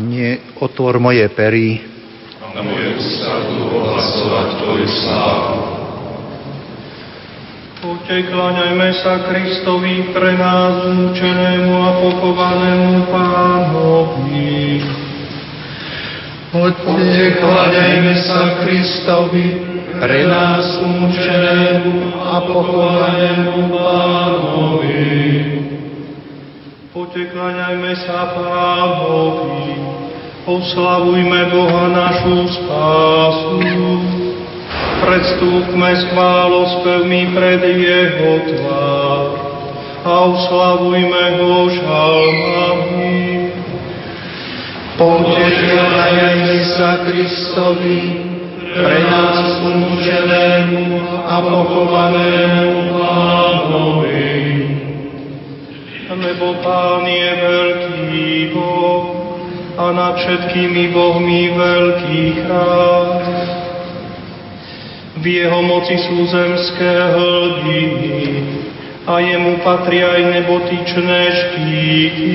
Pane, otvor moje pery. A moje ústa budú ohlasovať Tvoju slávu. Poďte, kláňajme sa Kristovi pre nás zúčenému a pochovanému Pánovi. Poďte, kláňajme sa Kristovi pre nás umúčenému a pochovanému Pánovi. Poďte, kláňajme sa Pánovi, oslavujme Boha našu spásu. Predstúpme s chválospevmi pred Jeho tvár a oslavujme Ho žalmami. Poďte, kláňajme sa Kristovi pre nás umúčenému a pochovanému Pánovi. Lebo Pán je veľký Boh a nad všetkými Bohmi veľký chrám. V jeho moci sú zemské hlbiny a jemu patria aj nebotyčné štíty.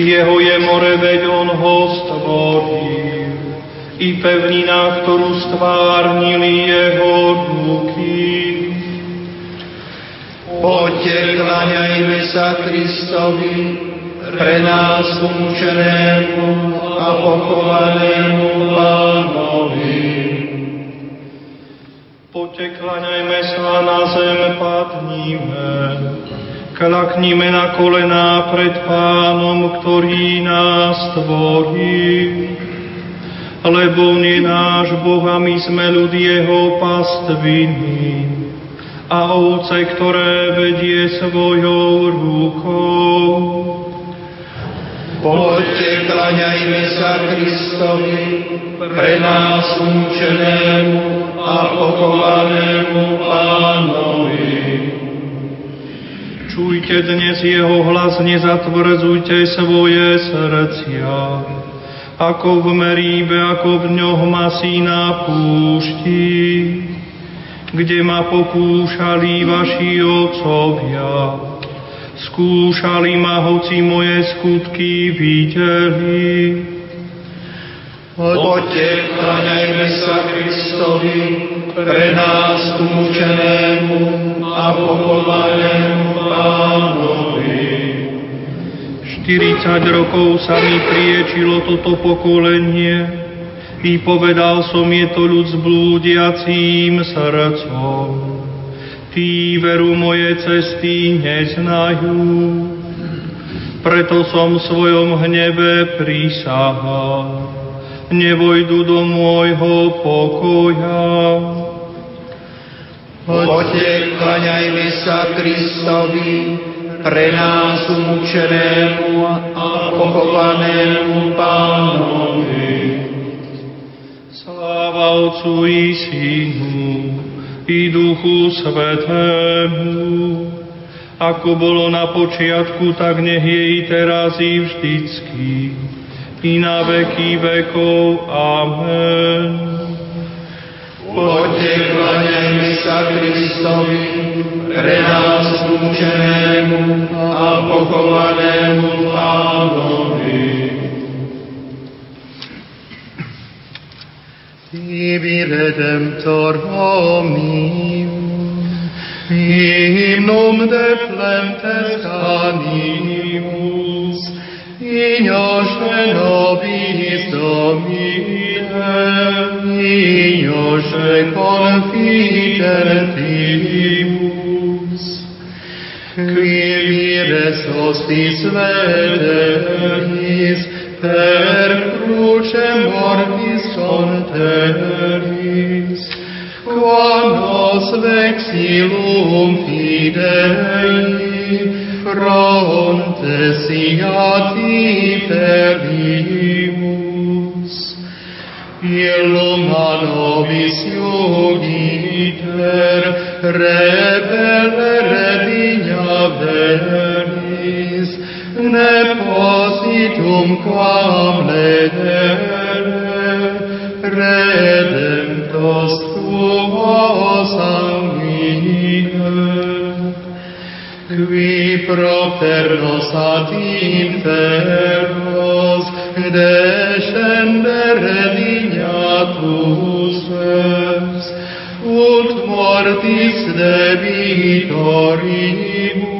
Jeho je more, veď on ho stvoril. I pevnina, ktorú stvárnili jeho ruky. Poďte, kláňajme sa Kristovi, pre nás umúčenému a pochovanému Pánovi. Poďte, kláňajme sa na zem, padníme. Klaknime na kolená pred Pánom, ktorý nás tvorí. Lebo On je náš Boh a my sme ľud Jeho pastviny a ovce, ktoré vedie svojou rukou. Poďte, kláňajme sa Kristovi, pre nás umúčenému a pochovanému Pánovi. Čujte dnes jeho hlas, nezatvrdzujte svoje srdcia, ako v Meríbe, ako v ňoh masí na púšti, kde ma pokúšali vaši otcovia. Skúšali ma, hoci moje skutky videli. Poďte, kláňajme sa Kristovi, pre nás umúčenému a pochovanému Pánovi. 40 rokov sa mi priečilo toto pokolenie i povedal som, je to ľud s blúdiacím srdcom. Tí veru moje cesty neznajú, preto som v svojom hneve prísahal. Nevojdu do môjho pokoja. Poďte, kláňajme sa Kristovi, pre nás umúčenému a pochovanému Pánovi. Sláva Otcu i Synu i Duchu Svetému, ako bolo na počiatku, tak nech je i teraz i vždycky, i na veky vekov. Amen. Poďte, kláňajme sa Kristovi, pre nás umúčenému a pochovanému Pánovi. Tibi Redemptor omnium, hymnum de flentes animus, ignosce nobis Domine, ignosce confidentimus, qui vires hostis veteris, per crucem mortis conteris, qua nos vexilum fidei, fronte siati perimus. Illum a nobis iugiter, rebellere vigna veris, ne positum quam ledere, redemptos tuo sanguine. qui propter nos ad infernos descendere dignatus es, ut mortis debitoribus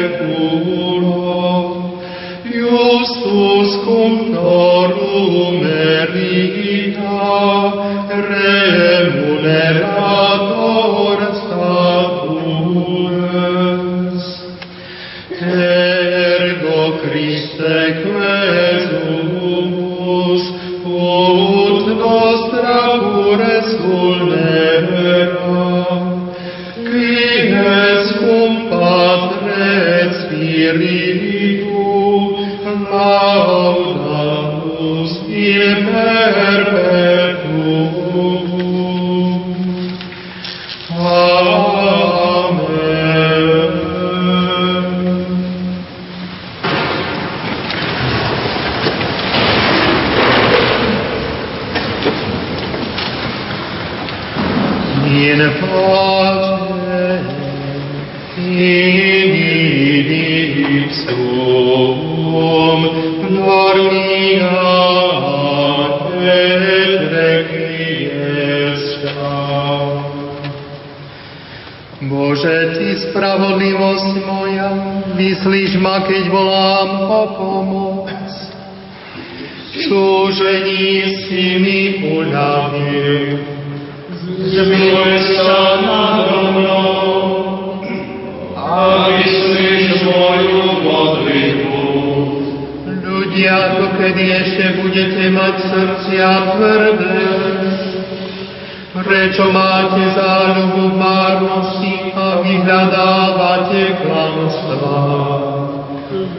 záľubu márnosti a vyhľadávate klamstvá?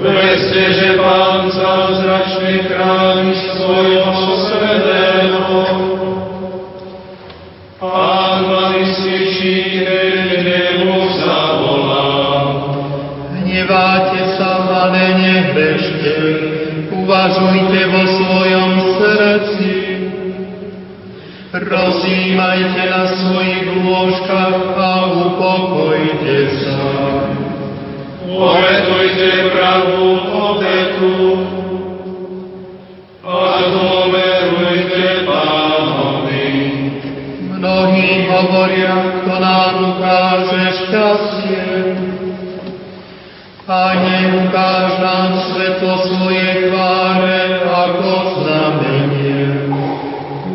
Veste, že Pán zázračný chráni svojho svetého. Pán ma vyslyší, keď nemu zavolám. Hneváte sa, ale nehrešte, uvažujte vo svojom srdci. Rozímajte na svojich lôžkach a upokojte sa. Obetujte pravú obetu a dôverujte Pánovi. Mnohí hovoria, kto nám ukáže šťastie. Pane, ukáž nám svetlo svojej tváre ako znamenie.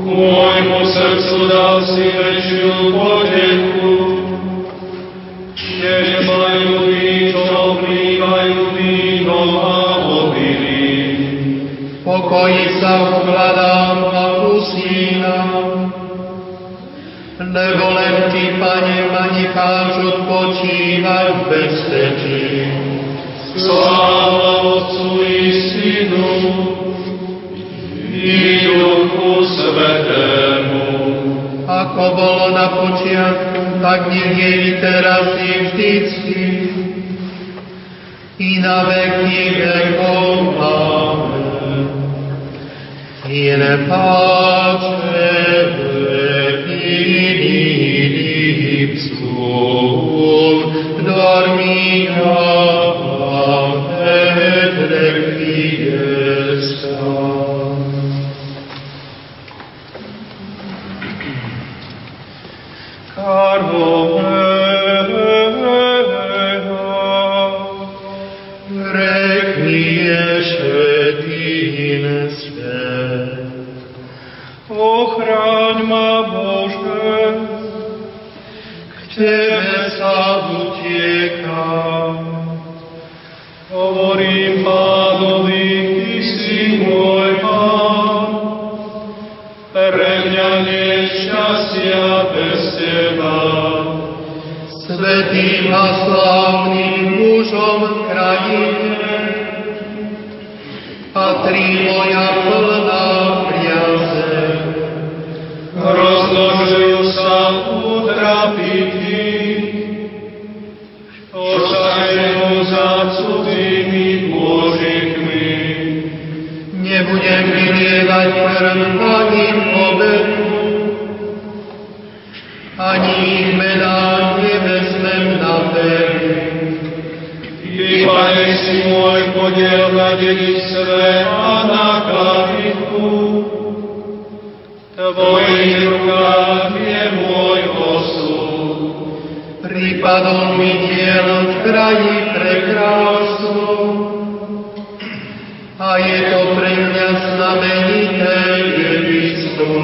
Môjmu srdcu dal si väčšiu keď majú Pokoji sa ukladám a usínam, lebo len Ty, Pane, ma necháš odpočívať v bezpečí. Sláva Otcu i Synu i Duchu Svetému. Ako bolo na počiatku, tak nech je i teraz i vždycky. I na veky vekov. Amen. In pace ipsum dormia et requiescat. Šťastia bez Teba. Svetým a slávnym mužom krajine patrí moja plná priazeň. Rozložujú a na klavitku. Tvojich rukách je môj osud. Prípadom mi diel v kraji prekrásnu, a je to pre mňa znamenité dedičstvo.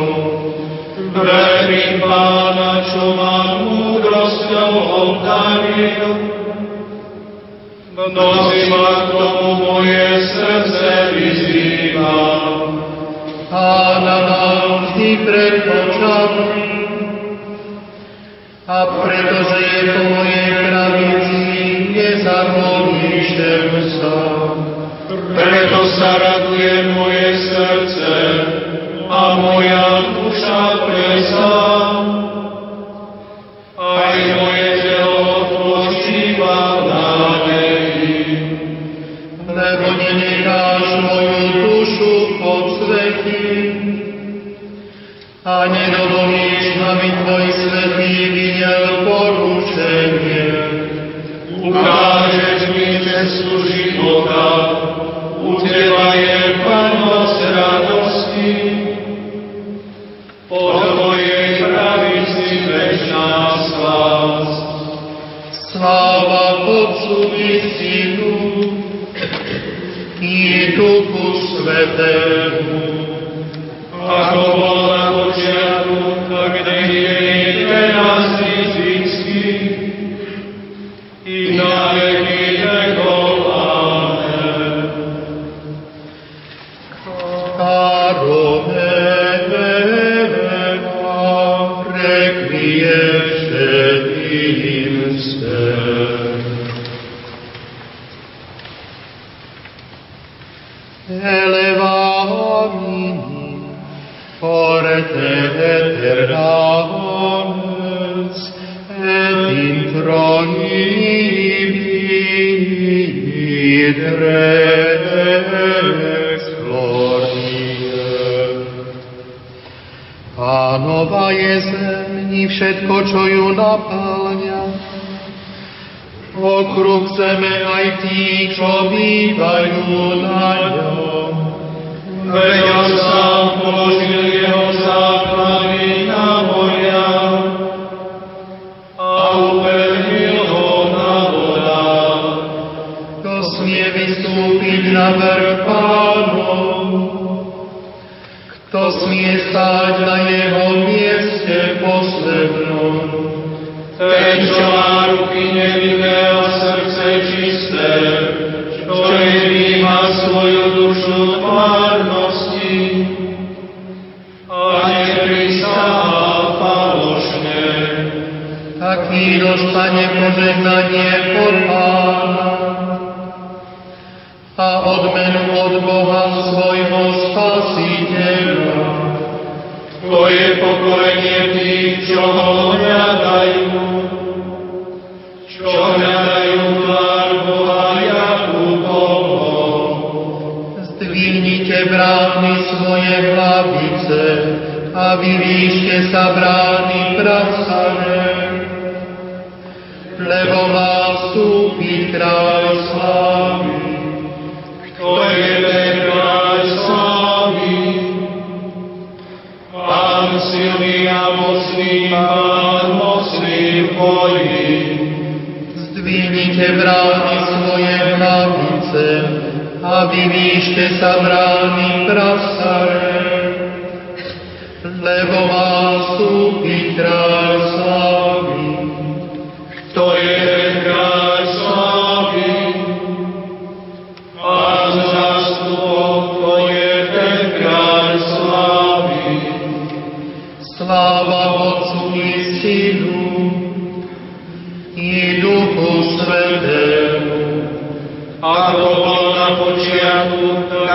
Verím Pána, čo ma múdrosťou obdaril. Nosí ma k tomu moje srdce vyzýva. Pána mám vždy pred očami, a pretože je po mojej pravici, nezamolíšem sa. Preto sa raduje moje srdce et introibi rex glorie. Pánova je zemní všetko, čo ju naplňa. Okruh zeme aj tí, čo bývajú na ňom. Veď on sám položil jeho základy na moria na vrch pánov? Kto smie stáť na jeho mieste poslednom? Ten, čo má ruky nevinné a srdce čisté, čo nevýma svoju dušu v márnosti a neprisahá falošne. Taký dostane požehnanie od Pána lebo má vstúpiť kráľ slávy. Pán mocný. Zdvihnite brány svoje hlavice a vyvýšte sa brány pracané, lebo má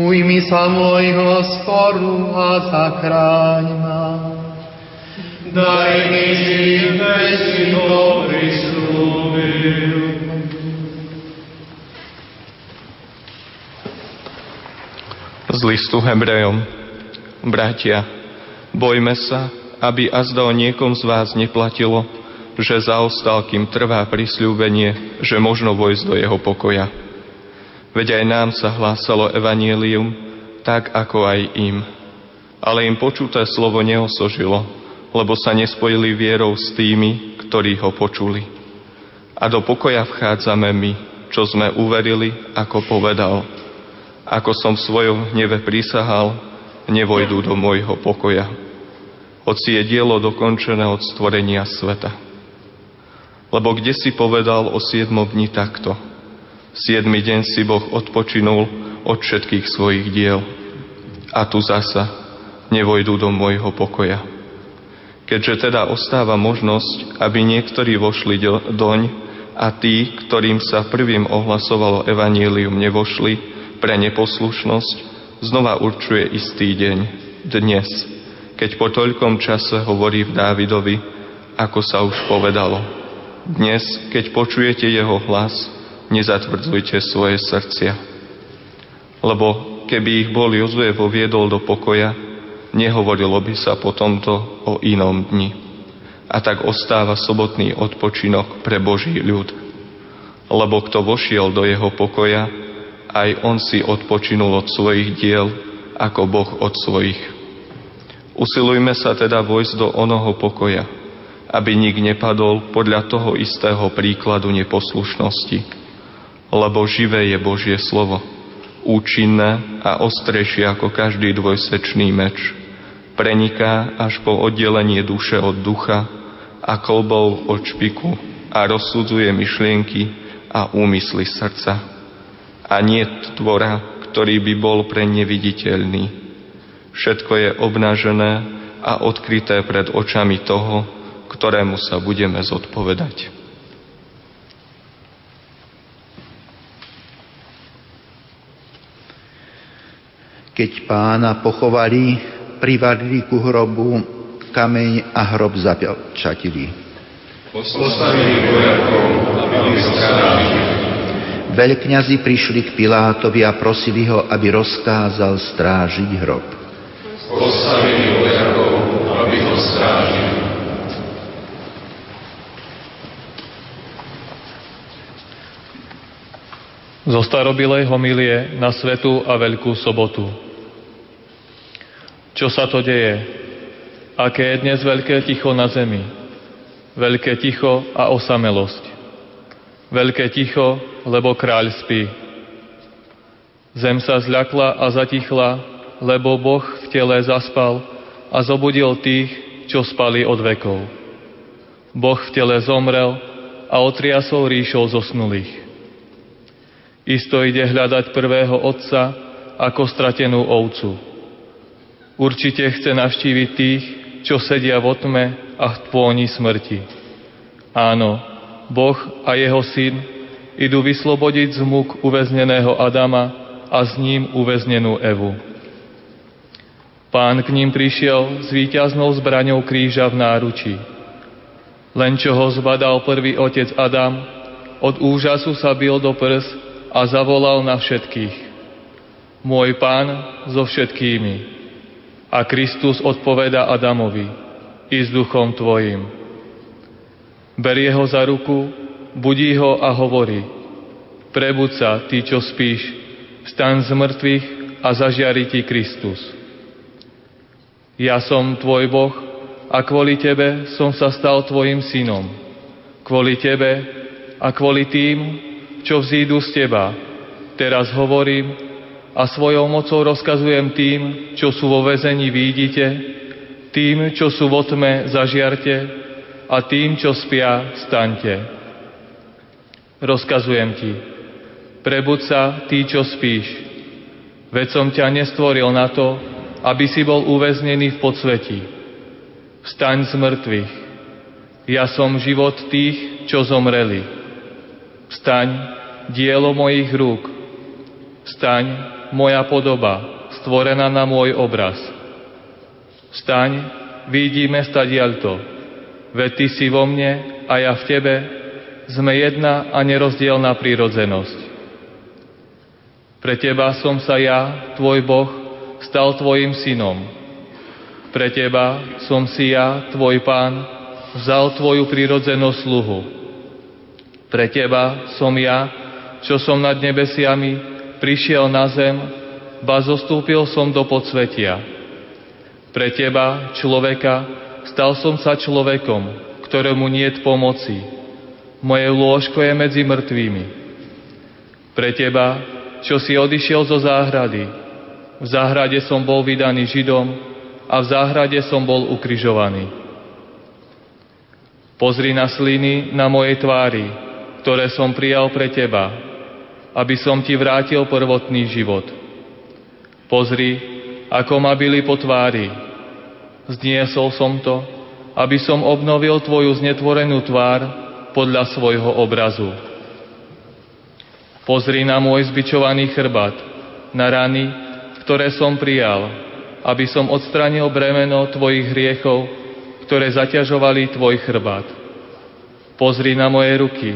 Ujmi sa môjho sporu a zachráň ma. Daj mi živé si to prislúbil. Z listu Hebrejom. Bratia, bojme sa, aby azda o niekom z vás neplatilo, že zaostal, kým trvá prisľúbenie, že možno vojsť do jeho pokoja. Veď aj nám sa hlásalo evanielium, tak ako aj im. Ale im počuté slovo neosožilo, lebo sa nespojili vierou s tými, ktorí ho počuli. A do pokoja vchádzame my, čo sme uverili, ako povedal. Ako som v svojom hneve prísahal, nevojdu do môjho pokoja. Hoci je dielo dokončené od stvorenia sveta. Lebo kde si povedal o siedmom dni takto? Siedmy deň si Boh odpočinul od všetkých svojich diel. A tu zasa nevojdu do môjho pokoja. Keďže teda ostáva možnosť, aby niektorí vošli doň a tí, ktorým sa prvým ohlasovalo evanílium, nevošli pre neposlušnosť, znova určuje istý deň, dnes, keď po toľkom čase hovorí v Dávidovi, ako sa už povedalo. Dnes, keď počujete jeho hlas, nezatvrdzujte svoje srdcia. Lebo keby ich bol Jozue voviedol do pokoja, nehovorilo by sa po tomto o inom dni. A tak ostáva sobotný odpočinok pre Boží ľud. Lebo kto vošiel do jeho pokoja, aj on si odpočinul od svojich diel, ako Boh od svojich. Usilujme sa teda vojsť do onoho pokoja, aby nik nepadol podľa toho istého príkladu neposlušnosti. Lebo živé je Božie slovo, účinné a ostrejšie ako každý dvojsečný meč. Preniká až po oddelenie duše od ducha a kolbou od špiku a rozsudzuje myšlienky a úmysly srdca. A nie tvora, ktorý by bol pre neviditeľný Všetko je obnažené a odkryté pred očami toho, ktorému sa budeme zodpovedať. Keď pána pochovali, privarili ku hrobu kameň a hrob zapečatili. Postavili vojakov, aby strážili. Veľkňazi prišli k Pilátovi a prosili ho, aby rozkázal strážiť hrob postavili vojakov, aby ho strážili. Zo starobilej homilie na Svetu a Veľkú sobotu. Čo sa to deje? Aké je dnes veľké ticho na zemi? Veľké ticho a osamelosť. Veľké ticho, lebo kráľ spí. Zem sa zľakla a zatichla, lebo Boh v tele zaspal a zobudil tých, čo spali od vekov. Boh v tele zomrel a otriasol ríšou zosnulých. Isto ide hľadať prvého otca ako stratenú ovcu. Určite chce navštíviť tých, čo sedia v otme a v pôni smrti. Áno, Boh a jeho syn idú vyslobodiť z múk uväzneného Adama a s ním uväznenú Evu. Pán k ním prišiel s víťaznou zbraňou kríža v náručí. Len čo ho zbadal prvý otec Adam, od úžasu sa bil do prs a zavolal na všetkých. Môj pán so všetkými. A Kristus odpoveda Adamovi, i s duchom tvojim. Berie ho za ruku, budí ho a hovorí, prebud sa, ty, čo spíš, stan z mŕtvych a zažiari ti Kristus. Ja som tvoj Boh a kvôli tebe som sa stal tvojim synom. Kvôli tebe a kvôli tým, čo vzídu z teba. Teraz hovorím a svojou mocou rozkazujem tým, čo sú vo väzení, výjdite, tým, čo sú vo tme, zažiarte a tým, čo spia, staňte. Rozkazujem ti, prebud sa, ty, čo spíš. Veď som ťa nestvoril na to, aby si bol uväznený v podsvetí. Vstaň z mŕtvych. Ja som život tých, čo zomreli. Vstaň, dielo mojich rúk. Vstaň, moja podoba, stvorená na môj obraz. Vstaň, vidíme stadialto. Veď ty si vo mne a ja v tebe, sme jedna a nerozdielna prírodzenosť. Pre teba som sa ja, tvoj Boh, stal tvojim synom. Pre teba som si ja, tvoj pán, vzal tvoju prírodzenú sluhu. Pre teba som ja, čo som nad nebesiami, prišiel na zem, ba zostúpil som do podsvetia. Pre teba, človeka, stal som sa človekom, ktorému niet pomoci, moje lôžko je medzi mŕtvými. Pre teba, čo si odišiel zo záhrady, v záhrade som bol vydaný Židom a v záhrade som bol ukrižovaný. Pozri na sliny na mojej tvári, ktoré som prijal pre teba, aby som ti vrátil prvotný život. Pozri, ako ma byli po tvári. Zniesol som to, aby som obnovil tvoju znetvorenú tvár podľa svojho obrazu. Pozri na môj zbičovaný chrbát, na rany, ktoré som prijal, aby som odstranil bremeno tvojich hriechov, ktoré zaťažovali tvoj chrbát. Pozri na moje ruky,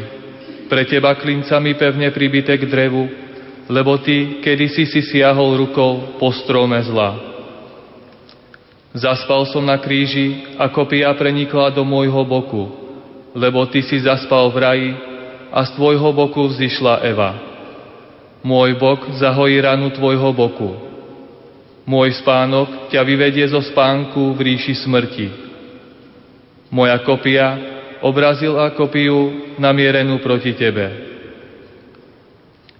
pre teba klincami pevne pribité k drevu, lebo ty kedysi si siahol rukou po strome zla. Zaspal som na kríži a kopia prenikla do môjho boku lebo ty si zaspal v raji a z tvojho boku vzýšla Eva. Môj bok zahojí ranu tvojho boku. Môj spánok ťa vyvedie zo spánku v ríši smrti. Moja kopia obrazila kopiu namierenú proti tebe.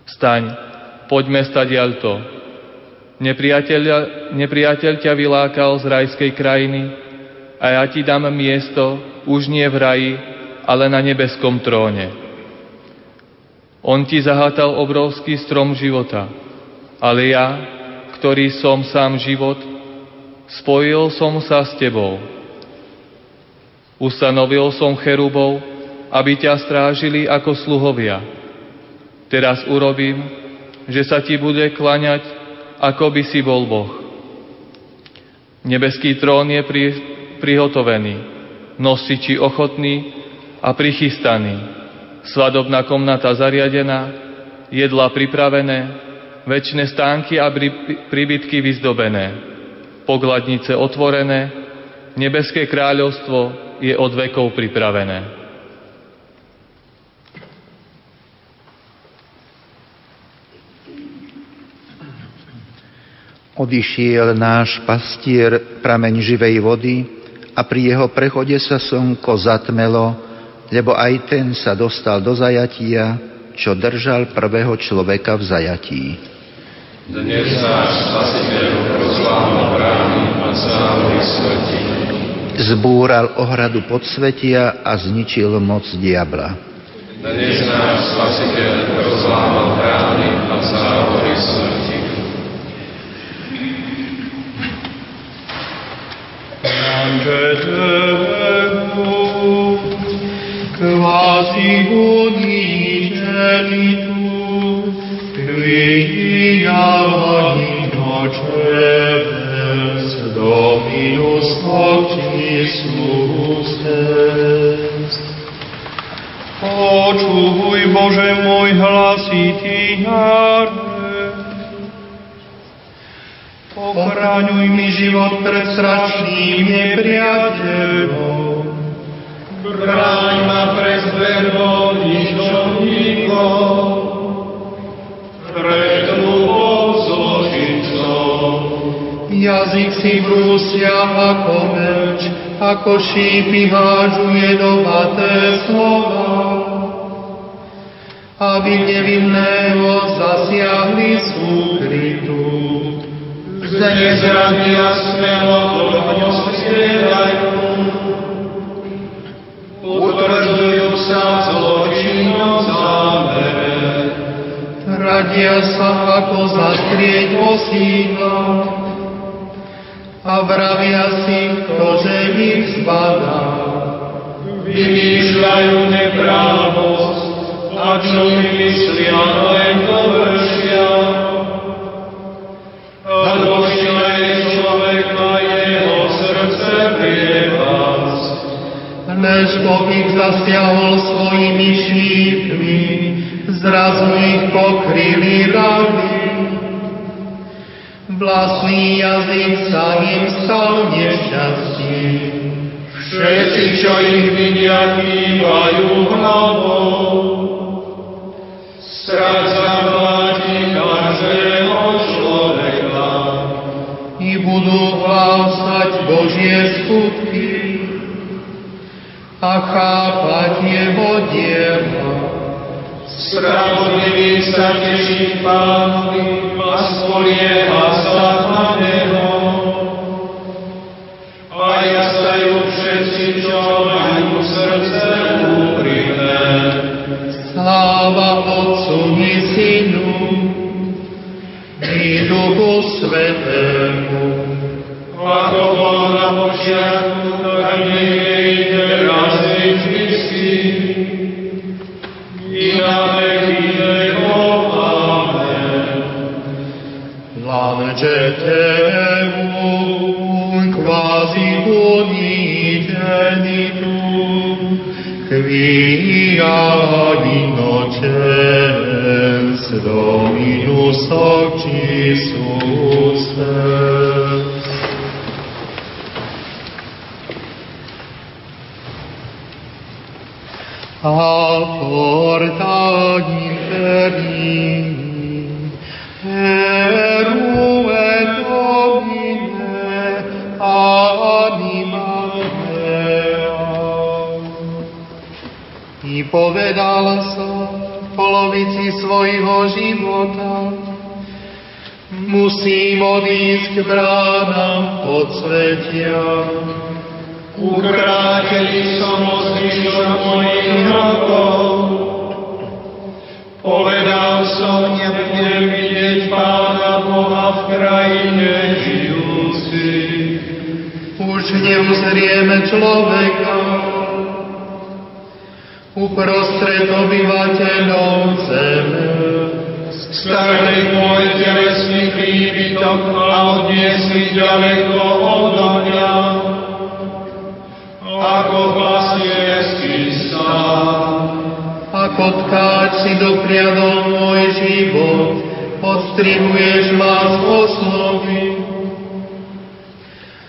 Staň, poďme stadialto. Nepriateľ, nepriateľ ťa vylákal z rajskej krajiny a ja ti dám miesto už nie v raji, ale na nebeskom tróne. On ti zahátal obrovský strom života, ale ja, ktorý som sám život, spojil som sa s tebou. Ustanovil som cherubov, aby ťa strážili ako sluhovia. Teraz urobím, že sa ti bude klaňať, ako by si bol Boh. Nebeský trón je pri, prihotovený, nosiči ochotní, a prichystaný, svadobná komnata zariadená, jedla pripravené, väčšie stánky a príbytky vyzdobené, pogladnice otvorené, nebeské kráľovstvo je od vekov pripravené. Odišiel náš pastier prameň živej vody a pri jeho prechode sa slnko zatmelo lebo aj ten sa dostal do zajatia, čo držal prvého človeka v zajatí. Dnes náš spasiteľ rozlámal brány a závory smrti. Zbúral ohradu podsvetia a zničil moc diabla. Dnes náš spasiteľ rozlámal brány a závory smrti. Quasi unigenitus, quia in Dominus Optimus est. Počuj, Bože môj, hlasitý národ. Ochraňuj mi život pred strašným nepriateľom, Bráň ma pre zverbo ničovníkov, pred Jazyk si brúsia ako meč, ako šípy hážu jedovaté slova, aby nevinného zasiahli súkrytu. Zde nezradia smelo, to spievajú, utvrdujú sa v zločinnom zámere. Radia sa ako zastrieť osídla, a vravia si, ktože ich zbadá. Vymýšľajú neprávosť a čo vymyslia, len to vršia. A došle človeka jeho srdce priepasť. Než Boh ich zasiahol svojimi šípmi, zrazu ich pokryli rany. Vlastný jazyk sa im stal nešťastím. Všetci, čo ich vidia, kývajú hlavou. Strach zavládi každého človeka. I budú hlásať Božie skutky a chápať Jeho diela. Spravodlivý sa teší Pánovi a spolieha sa na Neho. A jasajú všetci, čo majú srdce úprimné. Sláva Otcu i Synu i Duchu Svetému. Ako bolo na počiatku, tak nie je Laudetevum quasi unigenitum, quia innocens Dominus hoc k bránam podsvetia. Ukrátený som o zvyšok mojich rokov. Povedal som, nebudem vidieť Pána Boha v krajine žijúcich. Už neuzrieme človeka uprostred obyvateľov zeme. Strhli môj telesný príbytok a odniesli ďaleko odo mňa. Ako vlastnejský stán. Ako tkáč si dopriadol môj život, odstrihuješ ma z osnovy.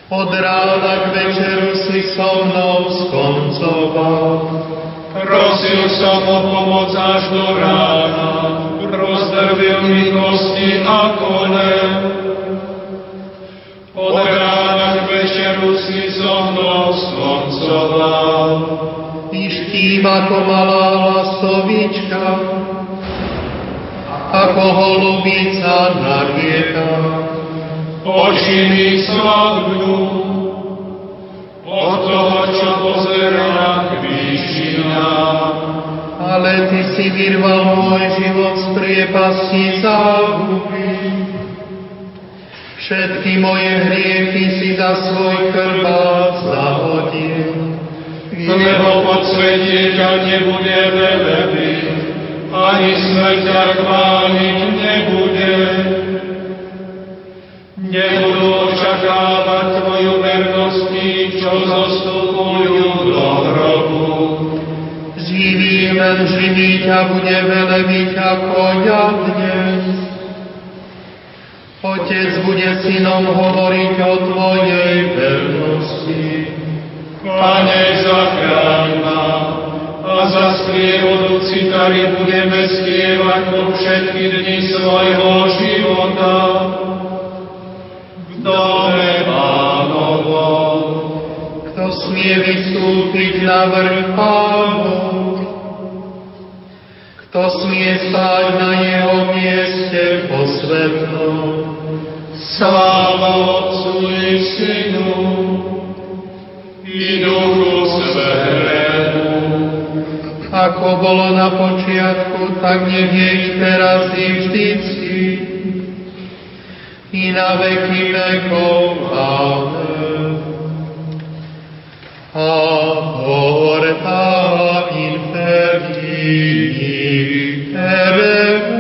Od rána k večeru si so mnou skoncoval. Prosil som o pomoc až do rána, rozdrvil mi kosti a kolem. Od rána k večeru si so mnou skoncoval. Ištím ako malá lasovička, ako holubica na riekach. Oči mi slabnú, od toho, čo pozerá k výšinám. Ale Ty si vyrval môj život z priepasti záhuby. Všetky moje hriechy si za svoj krvát zahodil. Lebo podsvetie ťa nebude velebiť, ani smrť ťa chváliť nebude. Nebudú očakávať tvoju vernosť čo zostupujú Len živý ťa bude velebiť ako ja dnes. Otec bude synom hovoriť o Tvojej vernosti. Pane, zachráň ma a za sprievodu citary budeme spievať po všetky dni svojho života. V dome Pánovom. Kto smie vystúpiť na vrch Pánov? Kto smie stáť na jeho mieste posvetnom? Sláva Otcu i Synu i Duchu Svetému. Ako bolo na počiatku, tak nech je teraz i vždycky. I na veky vekov. Amen. Aorta inferni, Tebe, Tebe,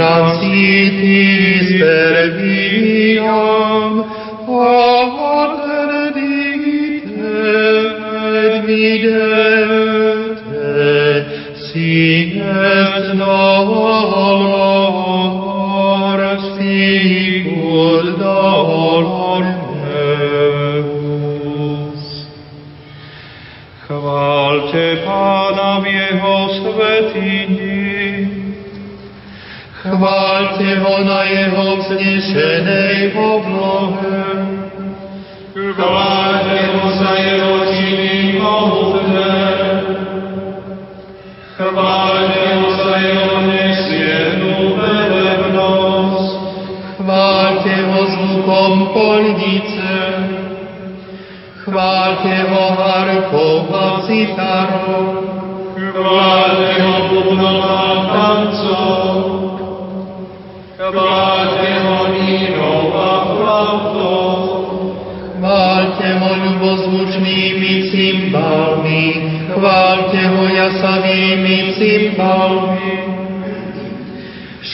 Vi transitis per viam, ad digite et videte, sines dolor, sicut dolor meus. Pána v jeho svetini, Chváľte ho na jeho vznešenej oblohe. Chváľte ho za jeho činy mohutné. Chváľte ho za jeho nesmiernu velebnosť. Chváľte ho zvukom polnice. Chváľte ho harpou a citarou. Chváľte ho bubnom a tancom.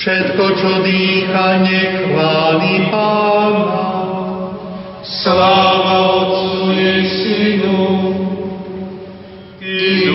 Všetko, čo dýcha, nechváli Pána. Sláva Otcu i Synu i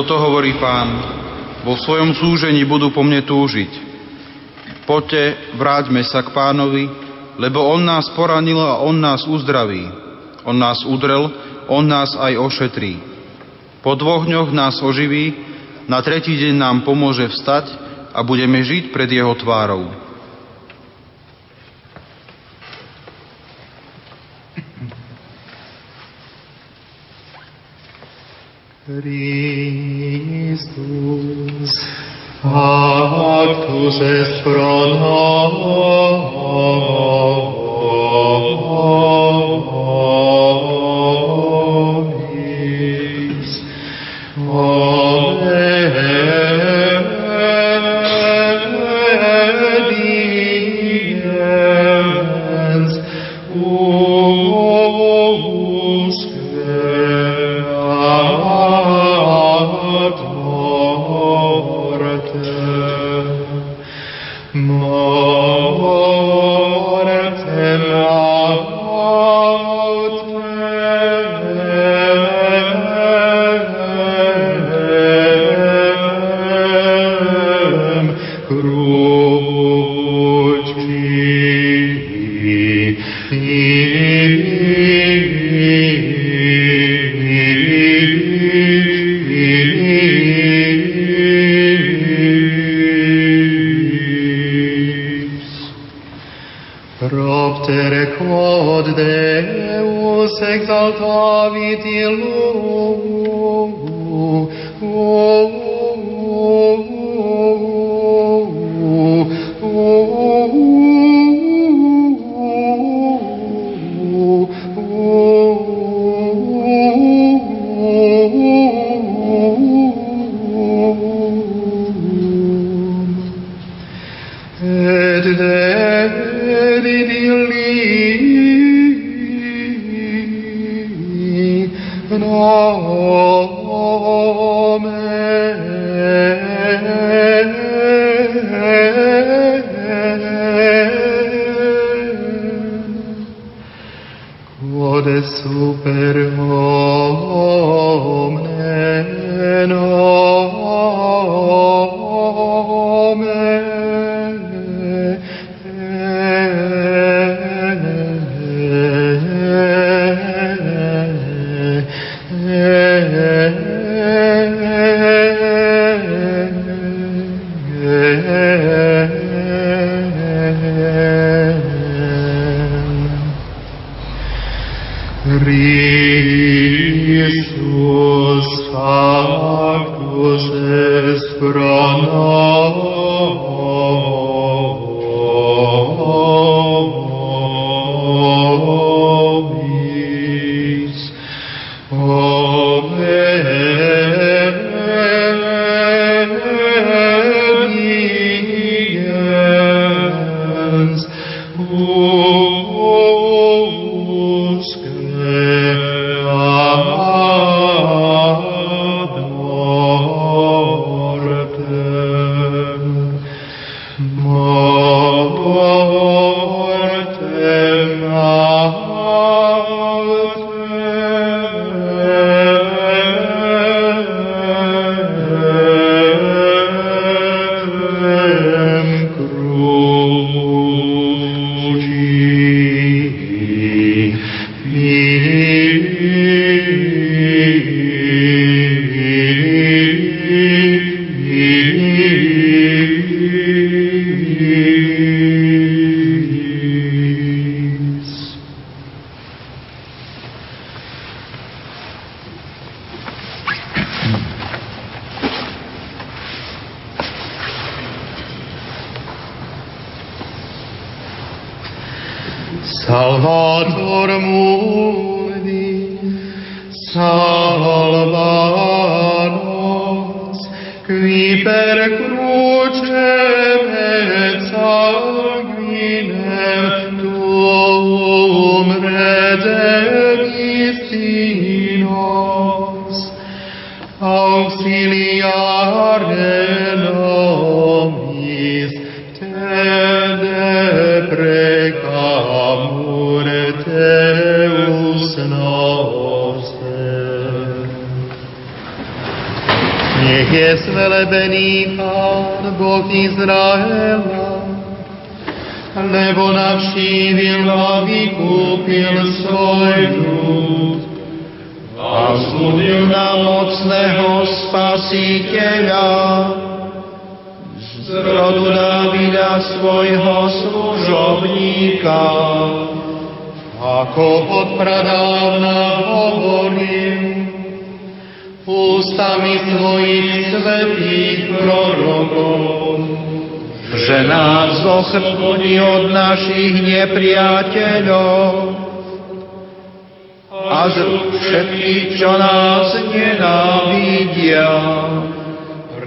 Toto hovorí pán, vo svojom súžení budú po mne túžiť. Poďte, vráťme sa k pánovi, lebo on nás poranil a on nás uzdraví. On nás udrel, on nás aj ošetrí. Po dvoch dňoch nás oživí, na tretí deň nám pomôže vstať a budeme žiť pred jeho tvárou. Christus, Et dedit je svelebený Pán Boh Izraela, lebo navštívil a vykúpil svoj ľud. A zbudil nám mocného spasiteľa, zrodu Davida svojho služobníka. Ako od pradávna hovorím, ústami svojich svetých prorokov, že nás ochrání od našich nepriateľov. A z všetkých, čo nás nenávidia.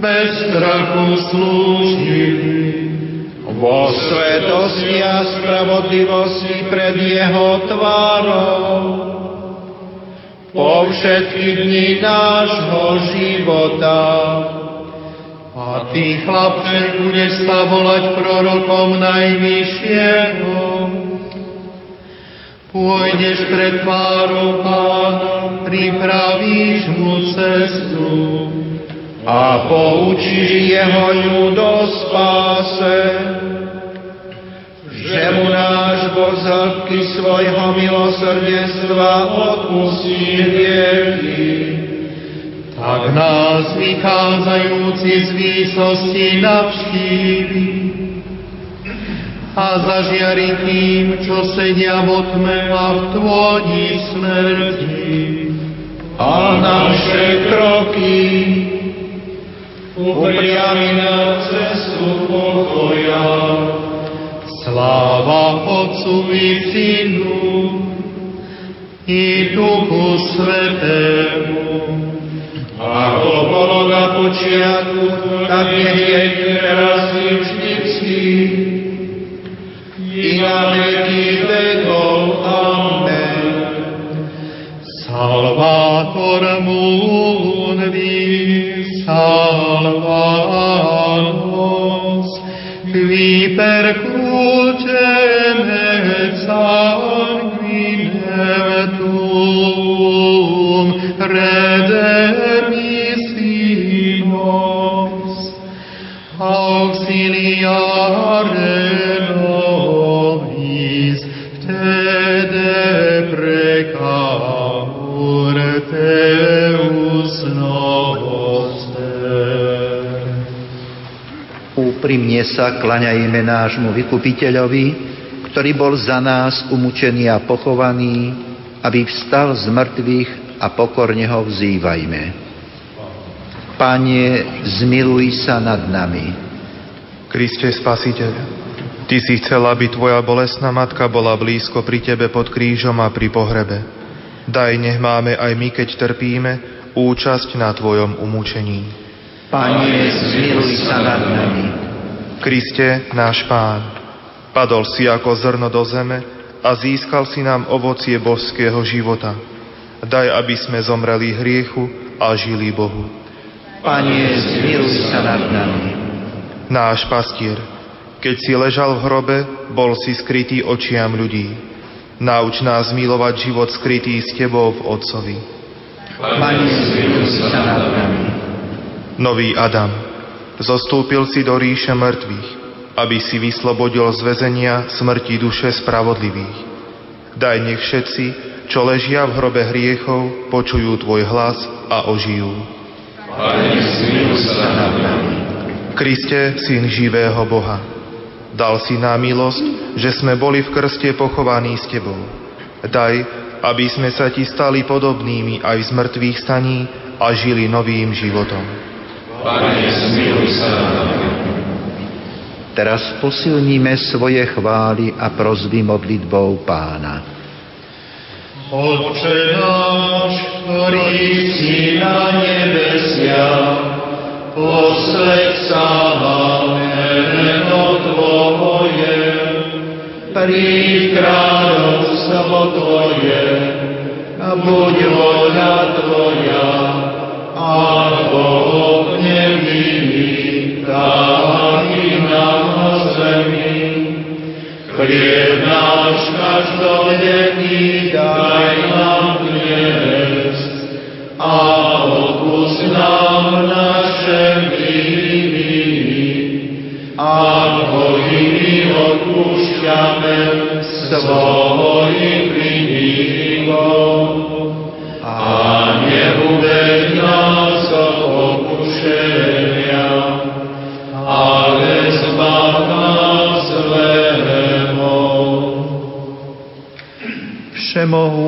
bez strachu slúžili. Vo svetosti a spravodlivosti pred jeho tvárou. Po všetky dni nášho života. A ty, chlapče, budeš sa volať prorokom najvyššieho. Pôjdeš pred tvárou pána, pripravíš mu cestu a poučíš jeho ľud o spáse, že mu náš Boh z svojho milosrdenstva odpustí hriechy ak nás vychádzajúci z výsosti navštívi a zažiari tým, čo sedia v otme a v tvojí smrti. A naše kroky upriami na cestu pokoja. Sláva Otcu i Synu i Duchu Svetému, ako bolo na počiatku, tak je teraz i vždycky, i na veky vekov. Amen. Salvator mundi, salva nos, qui per crucem Úprimne sa klaňajme nášmu vykupiteľovi, ktorý bol za nás umúčený a pochovaný, aby vstal z mŕtvych a pokorne ho vzývajme. Pane, zmiluj sa nad nami. Kriste Spasiteľ, Ty si chcel, aby Tvoja bolestná matka bola blízko pri Tebe pod krížom a pri pohrebe. Daj, nech máme aj my, keď trpíme, účasť na Tvojom umúčení. Pane, zmiluj sa nad nami. Kriste, náš Pán, padol si ako zrno do zeme a získal si nám ovocie božského života. Daj, aby sme zomreli hriechu a žili Bohu. Pane, zmiluj sa nad nami. Náš pastier, keď si ležal v hrobe, bol si skrytý očiam ľudí. Nauč nás milovať život skrytý s Tebou v Otcovi. Pane, zmiluj sa nad nami. Nový Adam, zostúpil si do ríše mŕtvych, aby si vyslobodil z väzenia smrti duše spravodlivých. Daj nech všetci, čo ležia v hrobe hriechov, počujú Tvoj hlas a ožijú. Pane, sa nami. Kriste, Syn živého Boha, dal si nám milosť, že sme boli v krste pochovaní s Tebou. Daj, aby sme sa Ti stali podobnými aj z mŕtvych staní a žili novým životom. Pane, zmiluj sa. Teraz posilníme svoje chvály a prozby modlitbou pána. Otče náš, ktorý si na nebesiach, posveď sa meno Tvoje, príď kráľovstvo Tvoje, a buď voľa Tvoja, svojim vinníkom. A neuved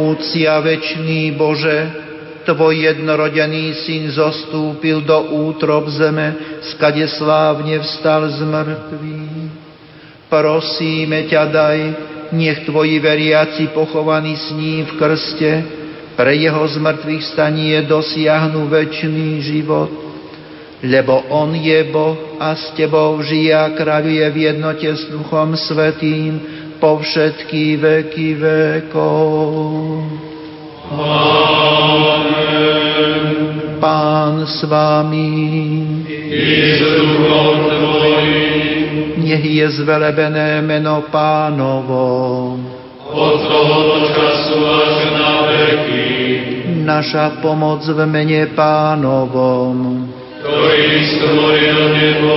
Všemohúci a večný Bože, Tvoj jednorodený syn zostúpil do útrob zeme, skade slávne vstal z mŕtvych. Prosíme ťa daj, nech Tvoji veriaci pochovaní s ním v krste, pre jeho zmrtvých stanie dosiahnu večný život. Lebo On je Boh a s Tebou žije a kráľuje v jednote s Duchom Svetým po všetky veky vekov. Pán s vámi, I s duchom Tvojim, nech je zvelebené meno pánovo. od tohoto času až na veky, Naša pomoc v mene pánovom. ktorý stvoril nebo